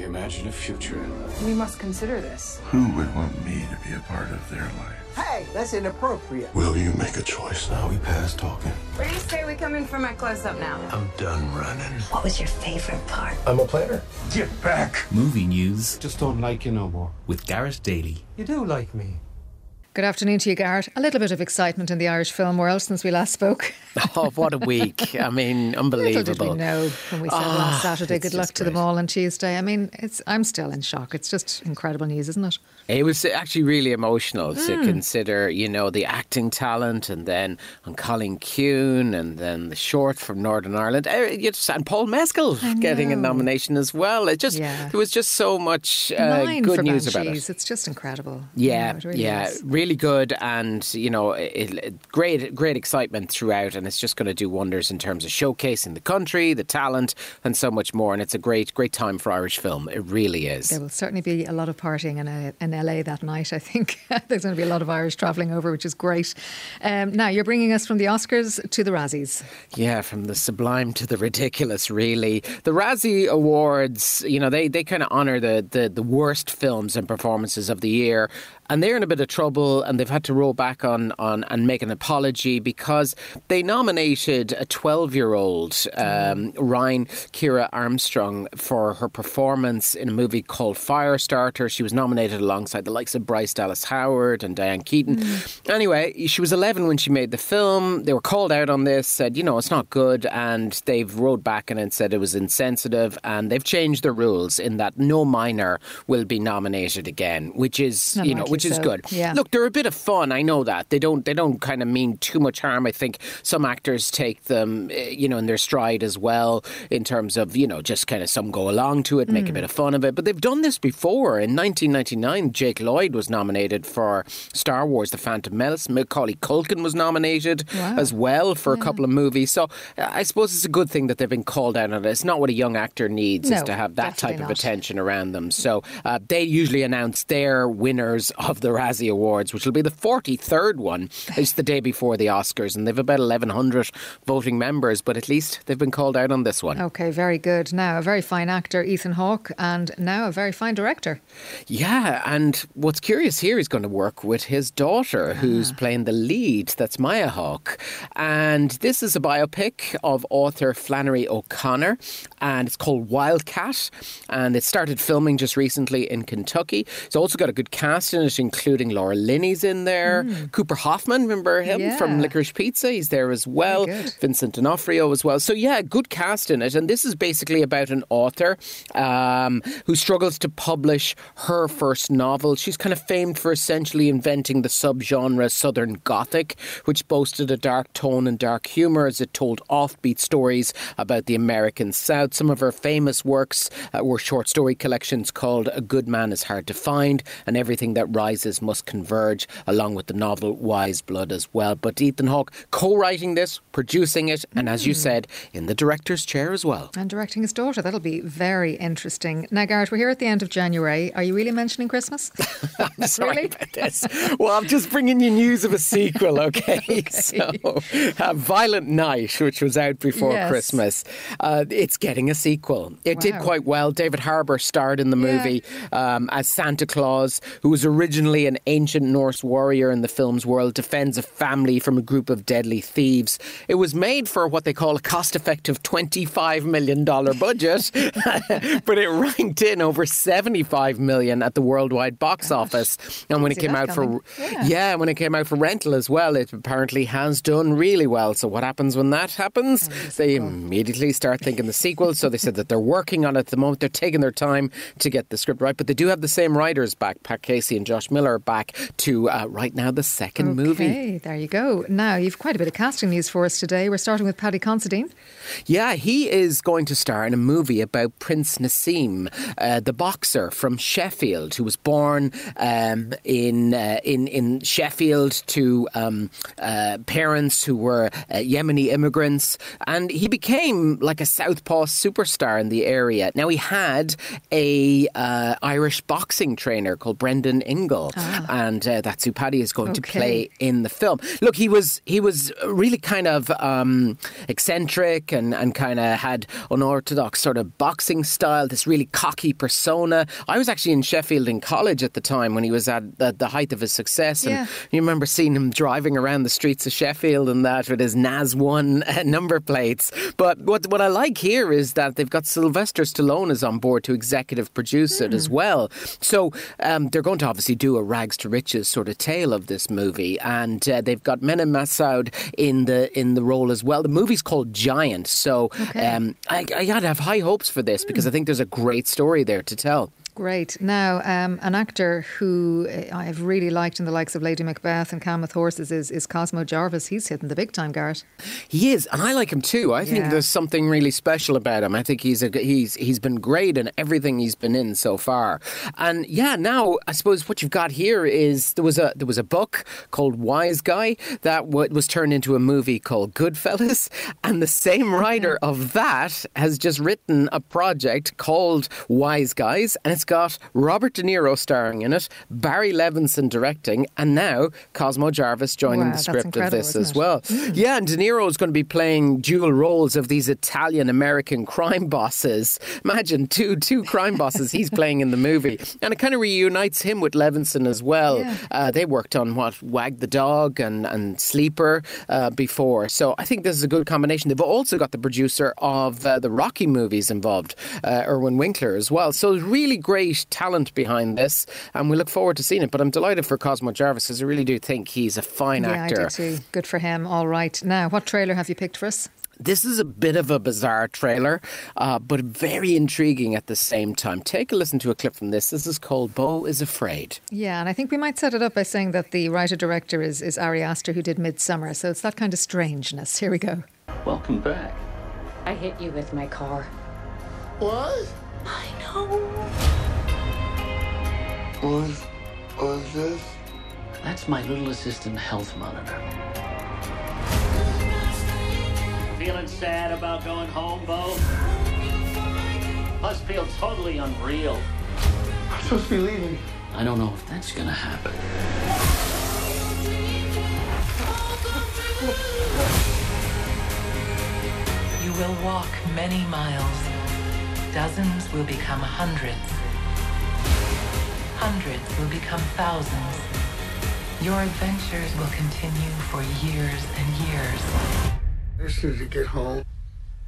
We imagine a future. We must consider this. Who would want me to be a part of their life? Hey, that's inappropriate. Will you make a choice now? We past talking. Where do you say we come in for my close up now? I'm done running. What was your favorite part? I'm a planner. Get back. Movie news Just don't like you no more. with Garrett Daly. You do like me. Good afternoon to you, Garrett. A little bit of excitement in the Irish film world since we last spoke. Oh, what a week. I mean, unbelievable. Little did we know when we said Ah, last Saturday, good luck to them all on Tuesday. I mean, it's I'm still in shock. It's just incredible news, isn't it? It was actually really emotional Hmm. to consider, you know, the acting talent and then on Cailín Ciúin and then the short from Northern Ireland eh, you and Paul Mescal getting a nomination as well. It just Yeah. there was just so much uh, good news about Banshees. it. It's just incredible. You Yeah, know, it really yeah. Really good, and you know, it, it- great, great excitement throughout, and it's just going to do wonders in terms of showcasing the country, the talent, and so much more. And it's a great, great time for Irish film. It really is. There will certainly be a lot of partying in, uh, in LA that night, I think. There's going to be a lot of Irish travelling over, which is great. Um, now, you're bringing us from the Oscars to the Razzies. Yeah, from the sublime to the ridiculous, really. The Razzie Awards, you know, they, they kind of honour the, the, the worst films and performances of the year. And they're in a bit of trouble and they've had to roll back on, on and make an apology because they nominated a 12 year old, um, Ryan Kiera Armstrong, for her performance in a movie called Firestarter. She was nominated alongside the likes of Bryce Dallas Howard and Diane Keaton. Anyway, she was 11 when she made the film. They were called out on this, said, you know, it's not good. And they've rolled back and said it was insensitive. And they've changed the rules in that no minor will be nominated again, which is, you know, Unlikely which is so, good. yeah. Look, they're a bit of fun. I know that. They don't, they don't kind of mean too much harm. I think some actors take them, eh, you know, in their stride as well, in terms of, you know, just kind of some go along to it, make Mm. a bit of fun of it. But they've done this before. In 1999, Jake Lloyd was nominated for Star Wars The Phantom Menace. Macaulay Culkin was nominated Wow. as well for a couple of movies. So uh, I suppose it's a good thing that they've been called out on it. It's not what a young actor needs, is to have that type definitely of attention around them. So uh, they usually announce their winners of the Razzie Awards, which will be the 43rd one. It's the day before the Oscars, and they've about 1,100 voting members, but at least they've been called out on this one. Okay, very good. Now, a very fine actor, Ethan Hawke, and now a very fine director. Yeah, and what's curious here, he's going to work with his daughter, who's ah. playing the lead. That's Maya Hawke. And this is a biopic of author Flannery O'Connor, and it's called Wildcat. And it started filming just recently in Kentucky. It's also got a good cast in it, including Laura Linney's in there. Cooper Hoffman, remember him Yeah. from Licorice Pizza? He's there as well. Vincent D'Onofrio as well. So yeah, good cast in it, and this is basically about an author um, who struggles to publish her first novel. She's kind of famed for essentially inventing the subgenre Southern Gothic, which boasted a dark tone and dark humour as it told offbeat stories about the American South. Some of her famous works uh, were short story collections called A Good Man is Hard to Find and Everything That Rises Must Converge, along with the novel Wise Blood as well. But Ethan Hawke co-writing this, producing it, and as you said, in the director's chair as well. And directing his daughter. That'll be very interesting. Now, Garrett, we're here at the end of January. Are you really mentioning Christmas? I'm sorry Really? about this. Well, I'm just bringing you news of a sequel, okay? So, uh, Violent Night, which was out before Yes. Christmas, uh, it's getting a sequel. It did quite well. David Harbour starred in the Yeah. movie um, as Santa Claus, who was originally an ancient Norse warrior in the film's world, defends a family from a group of deadly thieves. It was made for what they call a cost effective $25 million budget, but it ranked in over 75 million at the worldwide box office. And when it came out coming. for Yeah. yeah, when it came out for rental as well, it apparently has done really well. So what happens when that happens? They immediately start thinking the sequel. So they said that they're working on it at the moment. They're taking their time to get the script right, but they do have the same writers back, Pat Casey and Josh Miller, back to uh, right now the second movie. Okay, there you go. Now, you've quite a bit of casting news for us today. We're starting with Paddy Considine. Yeah, he is going to star in a movie about Prince Naseem, uh, the boxer from Sheffield, who was born um, in uh, in in Sheffield to um, uh, parents who were uh, Yemeni immigrants, and he became like a southpaw superstar in the area. Now he had a uh, Irish boxing trainer called Brendan Ingram. Dingle, and uh, that's who Paddy is going to play in the film. Look, he was he was really kind of um, eccentric and, and kind of had an unorthodox sort of boxing style, this really cocky persona. I was actually in Sheffield in college at the time when he was at the, the height of his success, and Yeah. you remember seeing him driving around the streets of Sheffield and that with his NAS one uh, number plates. But what what I like here is that they've got Sylvester Stallone is on board to executive produce it as well. So um, they're going to obviously do a rags to riches sort of tale of this movie, and uh, they've got Mena Massoud in the in the role as well. The movie's called Giant, so um, I, I gotta have high hopes for this because I think there's a great story there to tell. Great. Now, um, an actor who uh, I've really liked in the likes of Lady Macbeth and Calm with Horses is, is Cosmo Jarvis. He's hitting the big time, Garrett. He is, and I like him too. I think there's something really special about him. I think he's a, he's he's been great in everything he's been in so far. And yeah, now I suppose what you've got here is there was a there was a book called Wise Guy that w- was turned into a movie called Goodfellas, and the same writer of that has just written a project called Wise Guys, and it's got Robert De Niro starring in it, Barry Levinson directing, and now Cosmo Jarvis joining Wow, the script of this as well. Yeah, and De Niro is going to be playing dual roles of these Italian American crime bosses. Imagine two two crime bosses he's playing in the movie, and it kind of reunites him with Levinson as well. Yeah. Uh, they worked on what Wag the Dog and and Sleeper uh, before, so I think this is a good combination. They've also got the producer of uh, the Rocky movies involved, uh, Irwin Winkler as well. So really great talent behind this, and we look forward to seeing it. But I'm delighted for Cosmo Jarvis because I really do think he's a fine yeah, actor. I do too. Good for him. All right. Now, what trailer have you picked for us? This is a bit of a bizarre trailer, uh, but very intriguing at the same time. Take a listen to a clip from this. This is called Beau is Afraid. Yeah, and I think we might set it up by saying that the writer director is, is Ari Aster, who did Midsommar. So it's that kind of strangeness. Here we go. Welcome back. I hit you with my car. What? I know. Was was this? That's my little assistant health monitor. Feeling sad about going home, Beau? Must feel totally unreal. I'm supposed to be leaving. I don't know if that's gonna happen. You will walk many miles. Dozens will become hundreds. Hundreds will become thousands. Your adventures will continue for years and years. I just need to get home.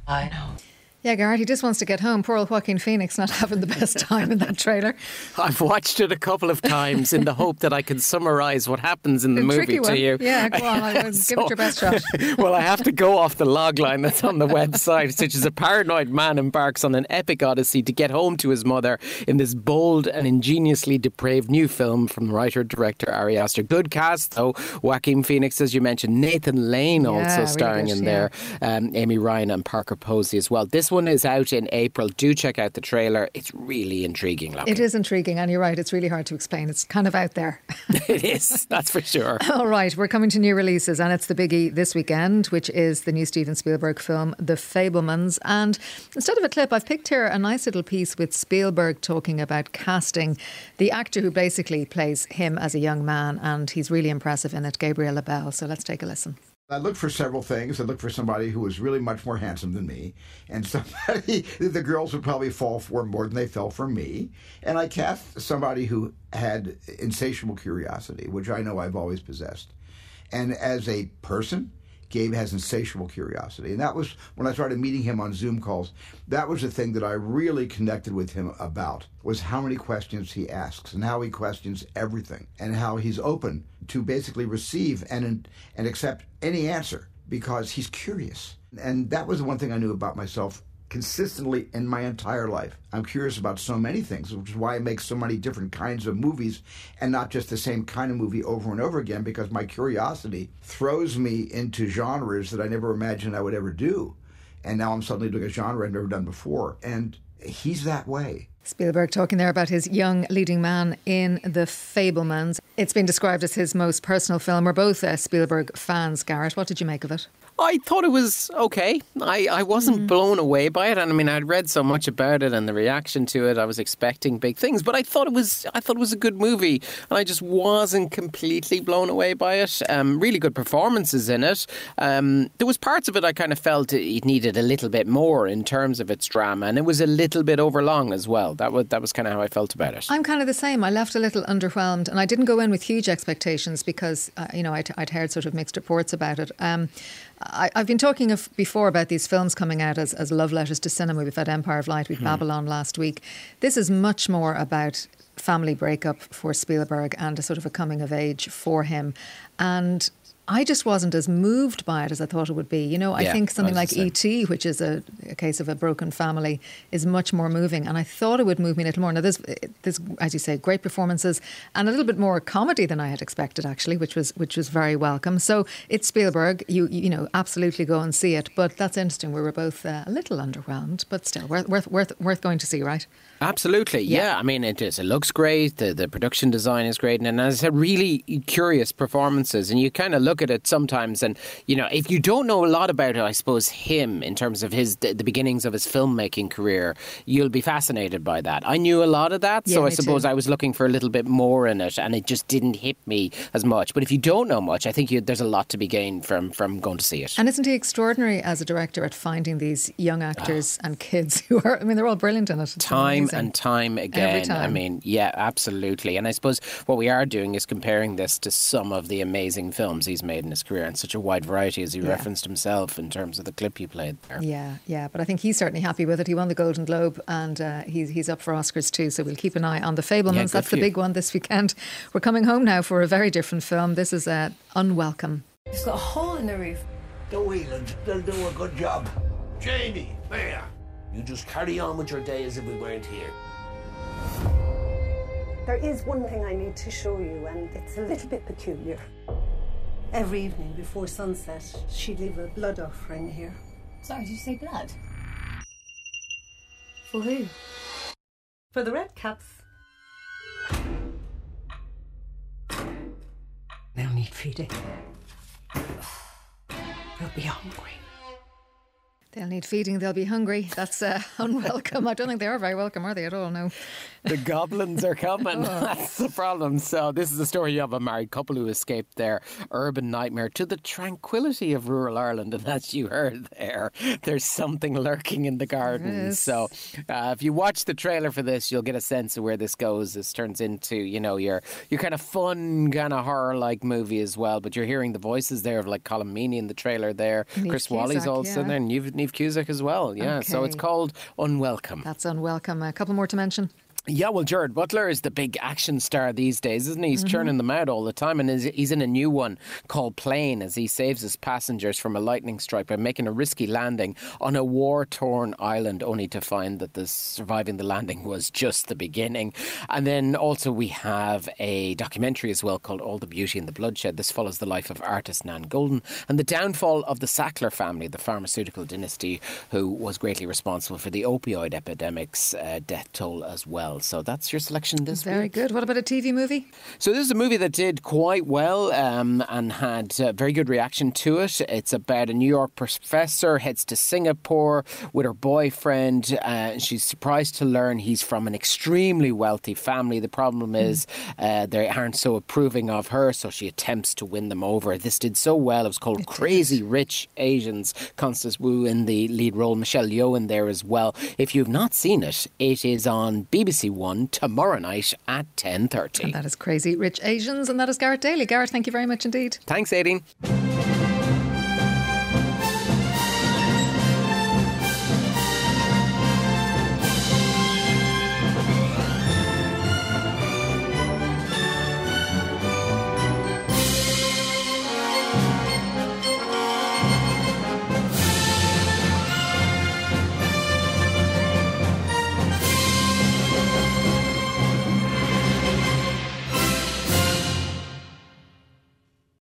I know. Yeah, Garrett, he just wants to get home. Poor old Joaquin Phoenix not having the best time in that trailer. I've watched it a couple of times in the hope that I can summarise what happens in the A movie to you. Yeah, go on. I'll- give it your best shot. well, I have to go off the log line that's on the website, which is a paranoid man embarks on an epic odyssey to get home to his mother in this bold and ingeniously depraved new film from writer director Ari Aster. Good cast, though. Joaquin Phoenix, as you mentioned, Nathan Lane Yeah, also really starring good, in yeah. there, um, Amy Ryan and Parker Posey as well. This one is out in April. Do check out the trailer. It's really intriguing looking. It is intriguing, and you're right, it's really hard to explain. It's kind of out there. it is, that's for sure. All right, we're coming to new releases, and it's the biggie this weekend, which is the new Steven Spielberg film, The Fabelmans. And instead of a clip, I've picked here a nice little piece with Spielberg talking about casting the actor who basically plays him as a young man, and he's really impressive in it, Gabriel LaBelle. So let's take a listen. I looked for several things. I looked for somebody who was really much more handsome than me, and somebody that the girls would probably fall for more than they fell for me. And I cast somebody who had insatiable curiosity, which I know I've always possessed. And as a person, Gabe has insatiable curiosity. And that was when I started meeting him on Zoom calls. That was the thing that I really connected with him about was how many questions he asks and how he questions everything and how he's open to basically receive and and accept any answer because he's curious. And that was the one thing I knew about myself consistently in my entire life. I'm curious about so many things, which is why I make so many different kinds of movies and not just the same kind of movie over and over again because my curiosity throws me into genres that I never imagined I would ever do. And now I'm suddenly doing a genre I've never done before. And he's that way. Spielberg talking there about his young leading man in The Fabelmans. It's been described as his most personal film. We're both uh, Spielberg fans, Garrett. What did you make of it? I thought it was okay. I, I wasn't Mm. blown away by it, and I mean I'd read so much about it and the reaction to it. I was expecting big things, but I thought it was I thought it was a good movie, and I just wasn't completely blown away by it. Um, really good performances in it. Um, there was parts of it I kind of felt it needed a little bit more in terms of its drama, and it was a little bit overlong as well. That was that was kind of how I felt about it. I'm kind of the same. I left a little underwhelmed, and I didn't go in with huge expectations because uh, you know I'd, I'd heard sort of mixed reports about it. Um, I, I've been talking of, before about these films coming out as, as love letters to cinema. We've had Empire of Light, we've Babylon last week. This is much more about family breakup for Spielberg and a sort of a coming of age for him, and. I just wasn't as moved by it as I thought it would be. You know, I Yeah, think something like. E.T., which is a, a case of a broken family, is much more moving. And I thought it would move me a little more. Now, there's, there's, as you say, great performances and a little bit more comedy than I had expected, actually, which was which was very welcome. So it's Spielberg. You you know, absolutely go and see it. But that's interesting. We were both uh, a little underwhelmed, but still worth worth worth, worth going to see, right? Absolutely, yeah. I mean, it is. It looks great. The the production design is great, and as I said, really curious performances. And you kind of look at it sometimes, and you know, if you don't know a lot about, it, I suppose, him in terms of his the, the beginnings of his filmmaking career, you'll be fascinated by that. I knew a lot of that, Yeah, so I suppose too. I was looking for a little bit more in it, and it just didn't hit me as much. But if you don't know much, I think you, there's a lot to be gained from from going to see it. And isn't he extraordinary as a director at finding these young ah. actors and kids who are? I mean, they're all brilliant in it. It's time amazing. and time again. I time. mean, yeah, absolutely. And I suppose what we are doing is comparing this to some of the amazing films he's made in his career and such a wide variety as he Yeah. referenced himself in terms of the clip you played there. Yeah, yeah, but I think he's certainly happy with it. He won the Golden Globe, and uh, he's he's up for Oscars too. So we'll keep an eye on the Fabelmans. Yeah, That's the big one this weekend. We're coming home now for a very different film. This is uh, Unwelcome. It's got a hole in the roof. The Whelan's, they'll do a good job. Jamie, there. You just carry on with your day as if we weren't here. There is one thing I need to show you, and it's a little bit peculiar. Every evening before sunset, she'd leave a blood offering here. Sorry, did you say blood? For who? For the red caps. They'll need feeding. They'll be hungry. They'll need feeding. They'll be hungry. That's uh, unwelcome. I don't think they are very welcome, are they at all? No. The goblins are coming. Oh. That's the problem. So, this is the story of a married couple who escaped their urban nightmare to the tranquility of rural Ireland. And as you heard there, there's something lurking in the garden. So, uh, if you watch the trailer for this, you'll get a sense of where this goes. This turns into, you know, your your kind of fun, kind of horror like movie as well. But you're hearing the voices there of like Colm Meaney in the trailer there. Niamh Chris Walley's also yeah. there, and Niamh, Niamh Cusack as well. Yeah. So, it's called Unwelcome. That's unwelcome. A couple more to mention. Yeah, well, Gerard Butler is the big action star these days, isn't he? He's Mm-hmm. churning them out all the time, and he's in a new one called Plane as he saves his passengers from a lightning strike by making a risky landing on a war torn island, only to find that the surviving the landing was just the beginning. And then also, we have a documentary as well called All the Beauty and the Bloodshed. This follows the life of artist Nan Goldin and the downfall of the Sackler family, the pharmaceutical dynasty, who was greatly responsible for the opioid epidemic's uh, death toll as well. So that's your selection this Very week. good. What about a TV movie? So this is a movie that did quite well um, and had uh, very good reaction to it. It's about a New York professor heads to Singapore with her boyfriend. Uh, and she's surprised to learn he's from an extremely wealthy family. The problem is uh, they aren't so approving of her, so she attempts to win them over. This did so well. It was called Crazy Rich Asians. Constance Wu in the lead role, Michelle Yeoh in there as well. If you've not seen it, it is on BBC One tomorrow night at ten thirty. And that is Crazy Rich Asians, and that is Garrett Daly. Garrett, thank you very much indeed. Thanks, Aideen.